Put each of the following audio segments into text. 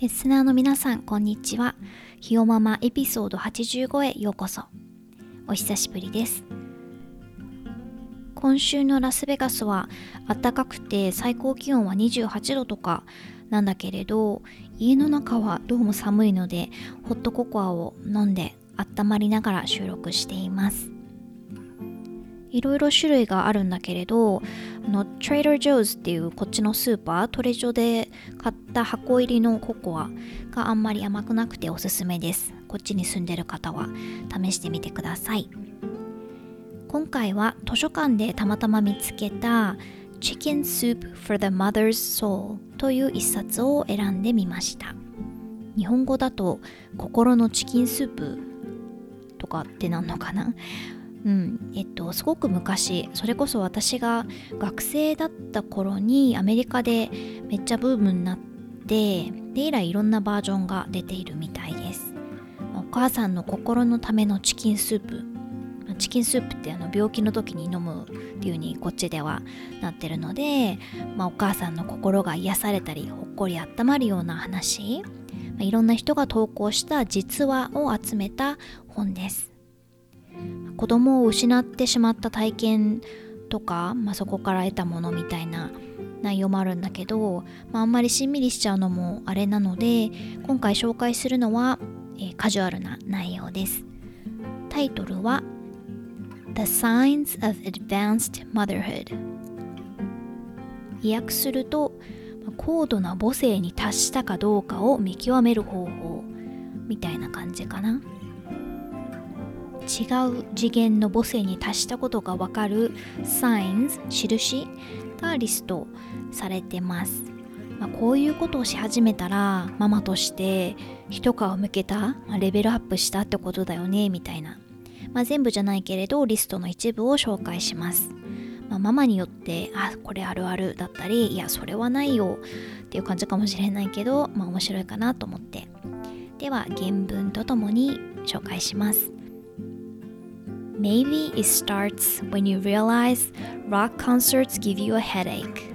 リスナーの皆さん、こんにちは。ひよままエピソード85へようこそ。お久しぶりです。今週のラスベガスは暖かくて最高気温は28度とかなんだけれど家の中はどうも寒いのでホットココアを飲んで温まりながら収録していますいろいろ種類があるんだけれどあの Trader Joe's っていうこっちのスーパートレジョで買った箱入りのココアがあんまり甘くなくておすすめです。こっちに住んでる方は。試してみてください。今回は図書館でたまたま見つけた Chicken Soup for the Mother's Soul という一冊を選んでみました。日本語だと心のチキンスープとかってなんのかな？うん。えっと、すごく昔それこそ私が学生だった頃にアメリカでめっちゃブームになってで以来いろんなバージョンが出ているみたいです。お母さんの心のためのチキンスープ。チキンスープってあの病気の時に飲むっていう風にこっちではなってるので、まあ、お母さんの心が癒されたりほっこり温まるような話、まあ、いろんな人が投稿した実話を集めた本です。子供を失ってしまった体験とか、まあ、そこから得たものみたいな内容もあるんだけど、まあ、あんまりしんみりしちゃうのもあれなので今回紹介するのは、えー、カジュアルな内容です。タイトルは The Signs of Advanced Motherhood 意訳すると高度な母性に達したかどうかを見極める方法みたいな感じかな。違う次元の母性に達したことがわかる signs 印がリストされてます、まあ、こういうことをし始めたらママとして一皮向けた、まあ、レベルアップしたってことだよねみたいな、まあ、全部じゃないけれどリストの一部を紹介します。ま、ママによってあこれあるあるだったりいやそれはないよっていう感じかもしれないけどまあ面白いかなと思って。では原文とともに紹介します。Maybe it starts when you realize rock concerts give you a headache,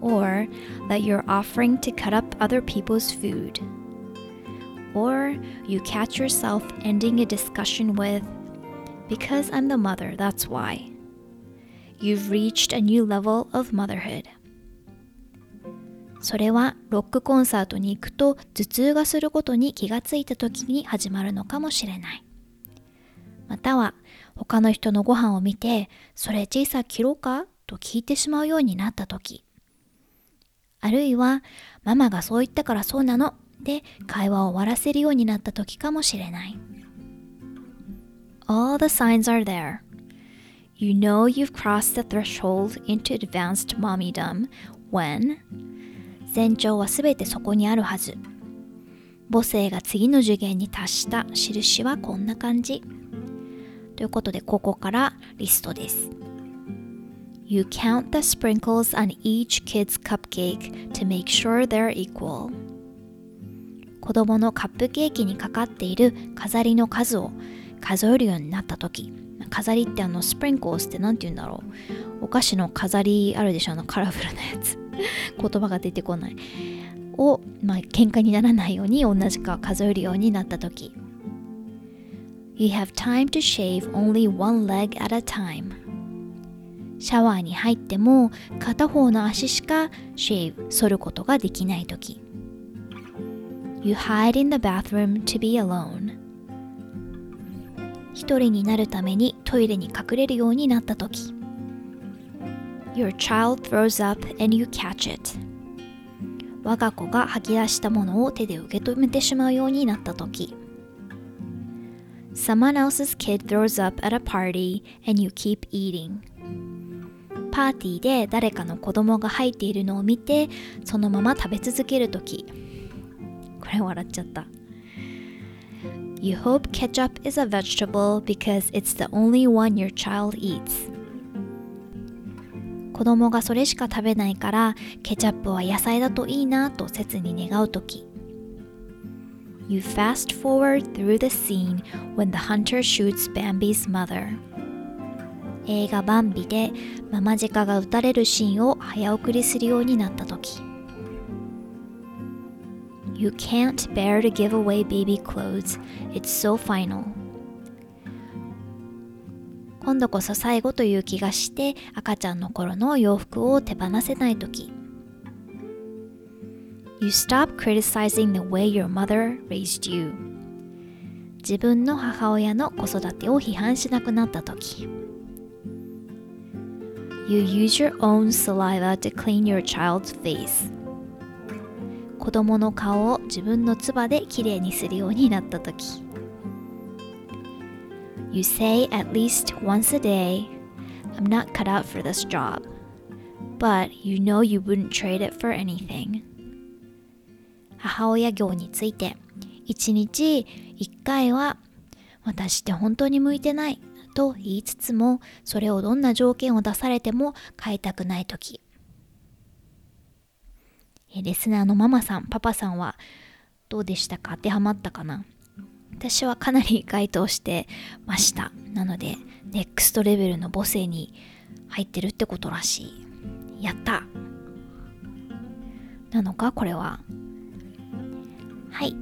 or that you're offering to cut up other people's food, or you catch yourself ending a discussion with, Because I'm the mother, that's why. You've reached a new level of motherhood. それはロックコンサートに行くと頭痛がすることに気がついた時に始まるのかもしれない。 または他の人のご飯を見て、それ小さく切ろうかと聞いてしまうようになった時。あるいは、ママがそう言ったからそうなので会話を終わらせるようになった時かもしれない。All the signs are there. You know you've crossed the threshold into advanced mommydom when 前兆はすべてそこにあるはず。母性が次の次元に達した印はこんな感じ。ということで、ここからリストです。You count the sprinkles on each kid's cupcake to make sure they're equal. 子供のカップケーキにかかっている飾りの数を数えるようになった時飾りってあのスプリンクルスって何て言うんだろう。お菓子の飾りあるでしょ？あのカラフルなやつ。言葉が出てこない。をまあ喧嘩にならないように同じか数えるようになった時。You have time to shave only one leg at a time. シャワーに入っても片方の足しかシェイブ、剃ることができないとき。You hide in the bathroom to be alone. 一人になるためにトイレに隠れるようになったとき。Your child throws up and you catch it. 我が子が吐き出したものを手で受け止めてしまうようになったとき。Someone else's kid throws up at a party and you keep eating パーティーで誰かの子供が入っているのを見てそのまま食べ続けるときこれ笑っちゃった You hope ketchup is a vegetable because it's the only one your child eats 子供がそれしか食べないからケチャップは野菜だといいなと切に願うとき You fast forward through the scene when the hunter shoots Bambi's mother. 映画バンビでママジカが撃たれるシーンを早送りするようになった時 You can't bear to give away baby clothes. It's so final. 今度こそ最後という気がして赤ちゃんの頃の洋服を手放せない時 You stop criticizing the way your mother raised you. 自分の母親の子育てを批判しなくなった時 You use your own saliva to clean your child's face. 子供の顔を自分の唾できれいにするようになった時 You say at least once a day, I'm not cut out for this job. But you know you wouldn't trade it for anything. 母親業について。一日一回は私って本当に向いてないと言いつつもそれをどんな条件を出されても変えたくない時。リスナーのママさんパパさんはどうでしたか？当てはまったかな？私はかなり 該当してました。なのでネクストレベルの母性に入ってるってことらしい。やった！なのか？これは。はい。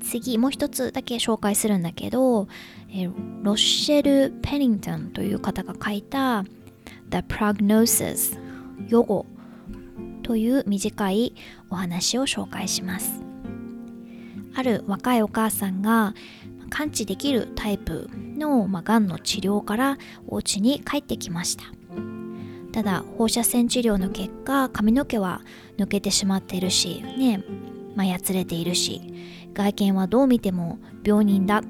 次もう一つだけ紹介するんだけど、えロッシェル・ペニントンという方が書いた The Prognosis 予後という短いお話を紹介します。ある若いお母さんが完治できるタイプの、まあ、がんの治療からお家に帰ってきました。ただ放射線治療の結果髪の毛は抜けてしまっているしねまあ、やつれているし外見はどう見ても病人だっ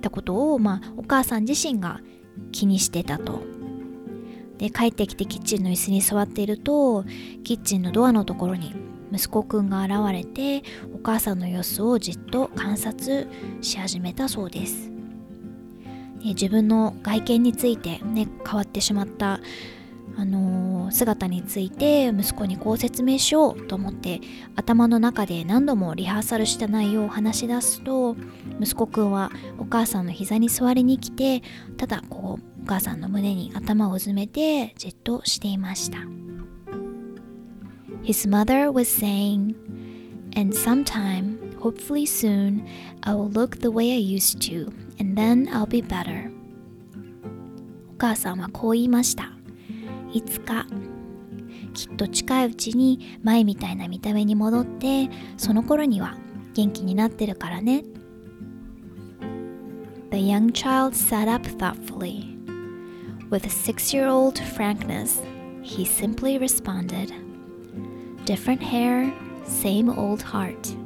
てことを、まあ、お母さん自身が気にしてたと。で帰ってきてキッチンの椅子に座っているとキッチンのドアのところに息子くんが現れてお母さんの様子をじっと観察し始めたそうです。自分の外見についてね変わってしまったあのー、姿について息子にこう説明しようと思って頭の中で何度もリハーサルした内容を話し出すと息子くんはお母さんの膝に座りに来てただこうお母さんの胸に頭をうずめてじっとしていました His mother was saying And sometime, hopefully soon, I will look the way I used to, and then I'll be better. お母さんはこう言いました。いつかきっと近いうちに前みたいな見た目に戻ってその頃には元気になってるからね The young child sat up thoughtfully. With a six year old frankness, he simply responded, Different hair, same old heart.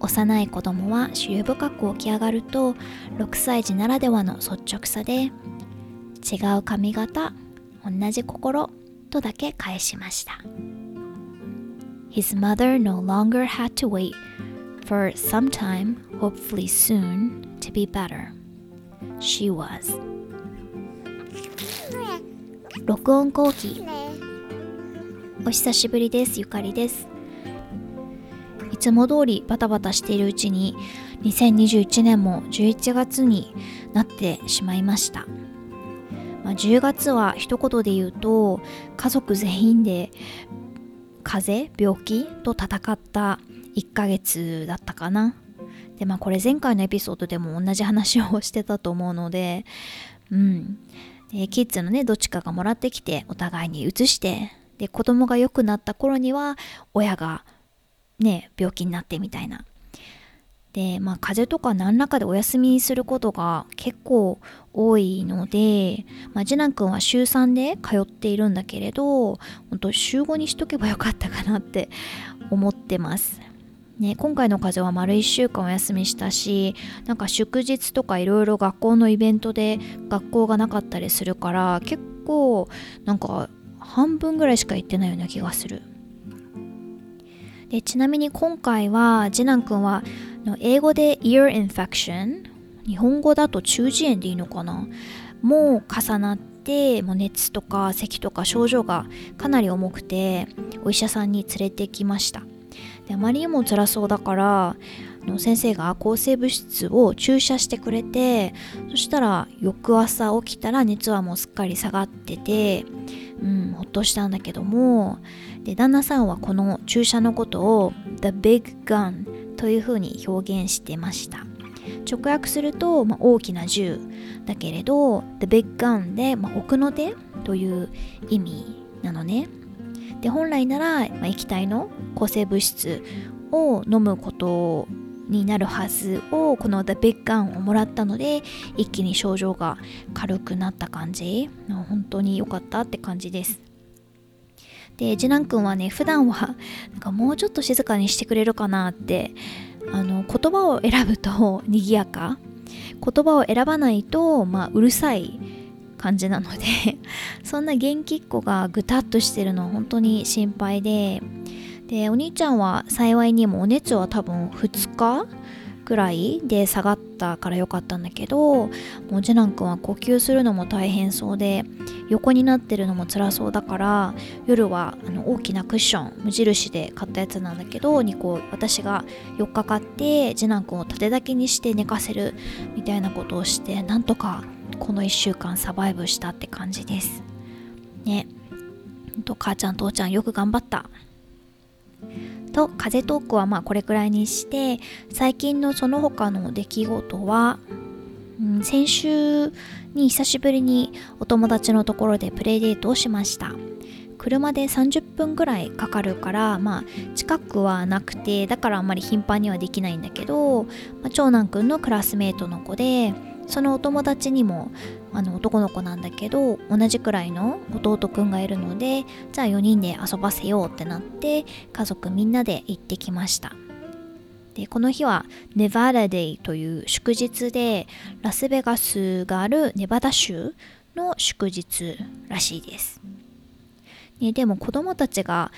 幼い子供は主由深く起き上がると6歳児ならではの率直さで違う髪型同じ心とだけ返しました。His mother no longer had to wait for some time, hopefully soon, to be better. She was. 録音後期お久しぶりです。ゆかりです。いつも通りバタバタしているうちに2021年も11月になってしまいました。まあ、10月は一言で言うと家族全員で風邪病気と戦った1ヶ月だったかな。でまあこれ前回のエピソードでも同じ話をしてたと思うのでうん。でキッズのねどっちかがもらってきてお互いに移してで子供が良くなった頃には親がね病気になってみたいな。で、まあ、風邪とか何らかでお休みすることが結構多いので、まあ、次男くんは週3で通っているんだけれど、本当週5にしとけばよかったかなって 思ってます。ね、今回の風邪は丸1週間お休みしたしなんか祝日とかいろいろ学校のイベントで学校がなかったりするから結構なんか半分ぐらいしか行ってないような気がするでちなみに今回は次男くんは英語で ear infection 日本語だと中耳炎でいいのかな？もう重なってもう熱とか咳とか症状がかなり重くてお医者さんに連れてきました。であまりにも辛そうだからの先生が抗生物質を注射してくれてそしたら翌朝起きたら熱はもうすっかり下がってて、うん、ほっとしたんだけどもで旦那さんはこの注射のことを The Big Gun というふうに表現してました。直訳すると、まあ、大きな銃だけれど The Big Gun で、まあ、奥の手という意味なのね。で本来なら、まあ、液体の抗生物質を飲むことになるはずをこの The Big Gun をもらったので一気に症状が軽くなった感じ。本当に良かったって感じです。で次男くんはね普段はなんかもうちょっと静かにしてくれるかなってあの言葉を選ぶと 賑やか。言葉を選ばないと、まあ、うるさい感じなので そんな元気っ子がぐたっとしてるのは本当に心配で。でお兄ちゃんは幸いにもお熱は多分2日くらいで下がったからよかったんだけどもう次男くんは呼吸するのも大変そうで横になってるのも辛そうだから夜はあの大きなクッション無印で買ったやつなんだけどにこう私が4日かって次男くんを立てだけにして寝かせるみたいなことをしてなんとかこの1週間サバイブしたって感じです。ね。と母ちゃん父ちゃんよく頑張った。と風トークはまあこれくらいにして最近のその他の出来事は、うん、先週に久しぶりにお友達のところでプレイデートをしました。車で30分ぐらいかかるからまあ近くはなくてだからあんまり頻繁にはできないんだけど、まあ、長男くんのクラスメートの子でそのお友達にもあの男の子なんだけど同じくらいの弟くんがいるのでじゃあ4人で遊ばせようってなって家族みんなで行ってきました。でこの日はネバダデイという祝日でラスベガスがあるネバダ州の祝日らしいです、ね、でも子供たちが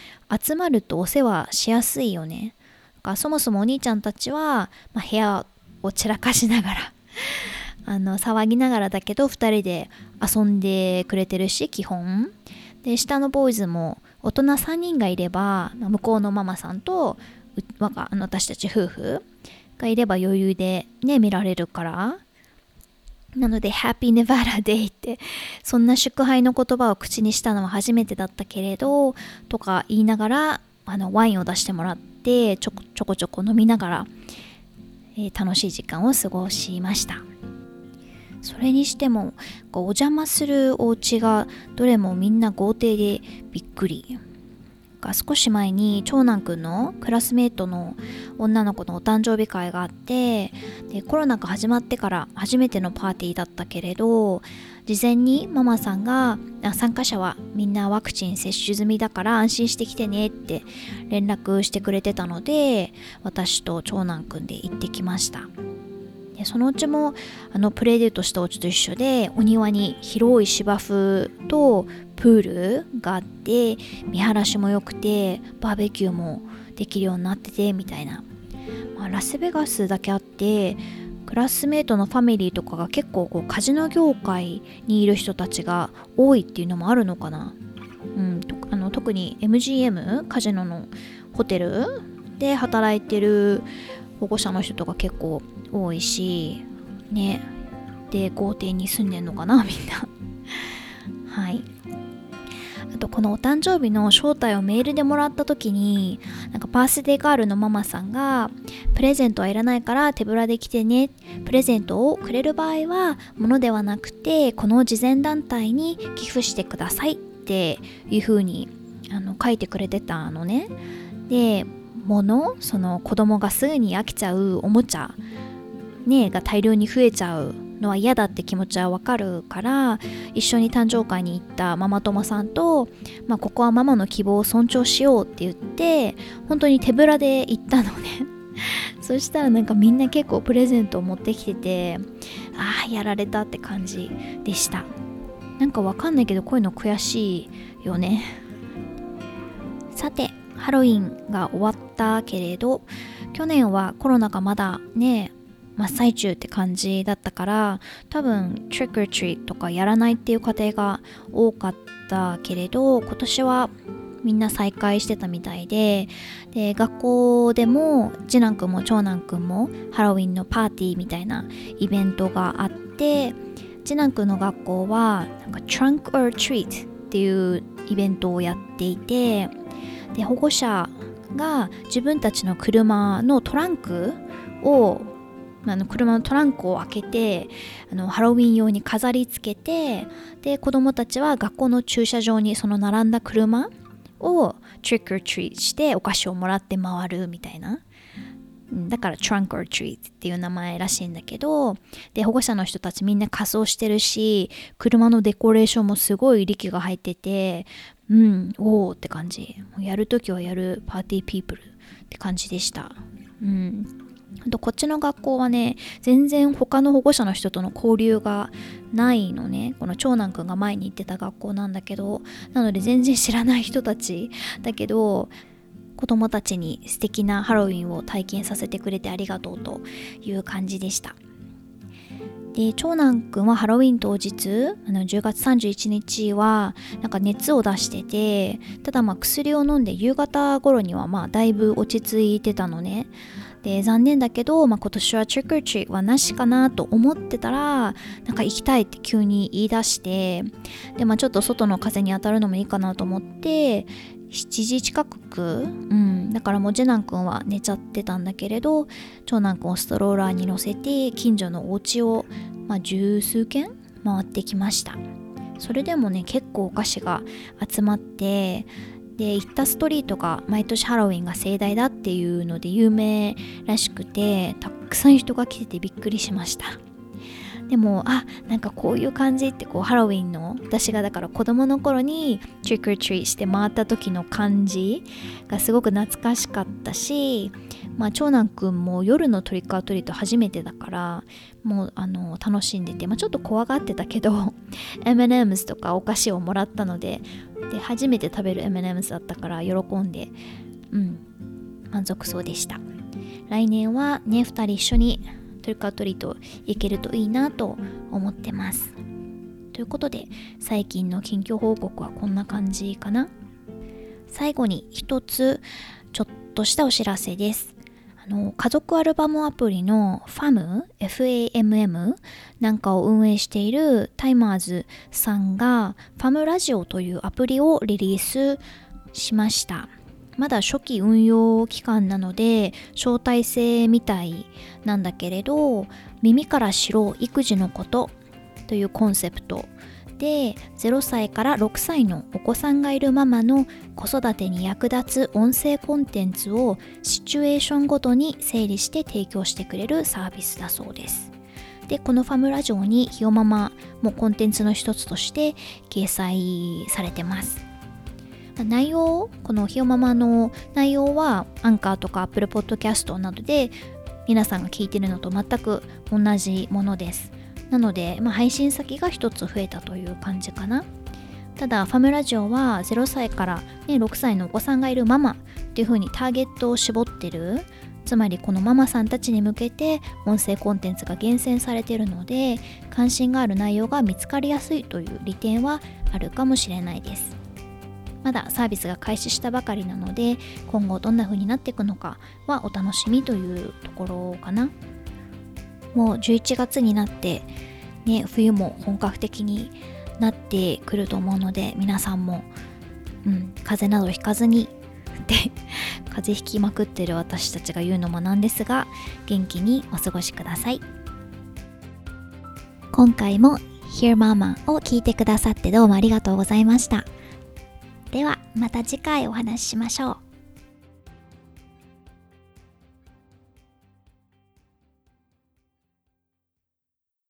集まるとお世話しやすいよね。そもそもお兄ちゃんたちは、まあ、部屋を散らかしながらあの騒ぎながらだけど2人で遊んでくれてるし基本で下のボーイズも大人3人がいれば向こうのママさんとあの私たち夫婦がいれば余裕でね見られるからなので、ハッピーネバラデイって、そんな祝杯の言葉を口にしたのは初めてだったけれど、とか言いながら、あのワインを出してもらって、ちょちょこちょこ飲みながら、えー、楽しい時間を過ごしました。それにしてもお邪魔するお家がどれもみんな豪邸でびっくり少し前に長男くんのクラスメートの女の子のお誕生日会があってでコロナが始まってから初めてのパーティーだったけれど事前にママさんが参加者はみんなワクチン接種済みだから安心してきてねって連絡してくれてたので私と長男くんで行ってきました。でそのうちもあのプレイデートしたお家と一緒でお庭に広い芝生とプールがあって見晴らしも良くてバーベキューもできるようになっててみたいな、まあ、ラスベガスだけあってクラスメートのファミリーとかが結構こうカジノ業界にいる人たちが多いっていうのもあるのかな、うん、あの特に MGM カジノのホテルで働いてる保護者の人とか結構多いしね。で豪邸に住んでんのかな みんな。はい。あとこのお誕生日の招待をメールでもらった時になんかバースデーガールのママさんがプレゼントはいらないから手ぶらで来てね。プレゼントをくれる場合は物ではなくてこの慈善団体に寄付してくださいっていう風にあに書いてくれてたのね。で物その子供がすぐに飽きちゃうおもちゃねが大量に増えちゃうのは嫌だって気持ちはわかるから一緒に誕生会に行ったママ友さんと、まあ、ここはママの希望を尊重しようって言って本当に手ぶらで行ったのね。そしたらなんかみんな結構プレゼントを持ってきててああやられたって感じでした。なんかわかんないけどこういうの悔しいよね。さてハロウィンが終わったけれど去年はコロナがまだね真っ最中って感じだったから多分 Trick or Treat とかやらないっていう家庭が多かったけれど今年はみんな再会してたみたいでで学校でも次男くんも長男くんもハロウィンのパーティーみたいなイベントがあって次男くんの学校はなんか Trunk or Treat っていうイベントをやっていてで保護者が自分たちの車のトランクをあの車のトランクを開けてあのハロウィン用に飾り付けてで子供たちは学校の駐車場にその並んだ車を trick or treat してお菓子をもらって回るみたいな。だから trunk or treat っていう名前らしいんだけどで保護者の人たちみんな仮装してるし車のデコレーションもすごい力が入っててうんおおって感じ。やるときはやるパーティーピープルって感じでした。うん。とこっちの学校はね全然他の保護者の人との交流がないのね。この長男くんが前に行ってた学校なんだけどなので全然知らない人たちだけど子供たちに素敵なハロウィンを体験させてくれてありがとうという感じでした。で長男くんはハロウィン当日あの10月31日はなんか熱を出しててただまあ薬を飲んで夕方頃にはまあだいぶ落ち着いてたのね。で残念だけど、まあ、今年は Trick or Treat はなしかなと思ってたらなんか行きたいって急に言い出してで、まあ、ちょっと外の風に当たるのもいいかなと思って7時近く、うん、だからもう次男くんは寝ちゃってたんだけれど長男くんをストローラーに乗せて近所のお家を、まあ、十数軒回ってきました。それでもね結構お菓子が集まってで行ったストリートが毎年ハロウィンが盛大だっていうので有名らしくてたくさん人が来ててびっくりしましたでもあなんかこういう感じってこうハロウィンの私がだから子供の頃に Trick or Treat して回った時の感じがすごく懐かしかったしまあ、長男くんも夜のトリックアトリート初めてだからもうあの楽しんでて、まあ、ちょっと怖がってたけど M&M's とかお菓子をもらったのでで初めて食べる M&M's だったから喜んでうん満足そうでした。来年はね2人一緒にトリックアトリート行けるといいなと思ってます。ということで最近の近況報告はこんな感じかな。最後に一つちょっとしたお知らせです。あの家族アルバムアプリの FAM、FAMM なんかを運営しているタイマーズさんが FAM ラジオというアプリをリリースしました。まだ初期運用期間なので招待制みたいなんだけれど耳から知ろう育児のことというコンセプトで0歳から6歳のお子さんがいるママの子育てに役立つ音声コンテンツをシチュエーションごとに整理して提供してくれるサービスだそうです。でこのファムラジオにひよママもコンテンツの一つとして掲載されてます。内容このひよママの内容はアンカーとかアップルポッドキャストなどで皆さんが聞いてるのと全く同じものです。なので、まあ、配信先が1つ増えたという感じかな。ただ、ファムラジオは0歳から、ね、6歳のお子さんがいるママっていう風にターゲットを絞ってる。つまりこのママさんたちに向けて音声コンテンツが厳選されているので関心がある内容が見つかりやすいという利点はあるかもしれないです。まだサービスが開始したばかりなので今後どんな風になっていくのかはお楽しみというところかな。もう11月になって、ね、冬も本格的になってくると思うので皆さんも、うん、風邪などひかずに で風邪ひきまくってる私たちが言うのもなんですが元気にお過ごしください今回も Hear Mama を聞いてくださってどうもありがとうございましたではまた次回お話ししましょう。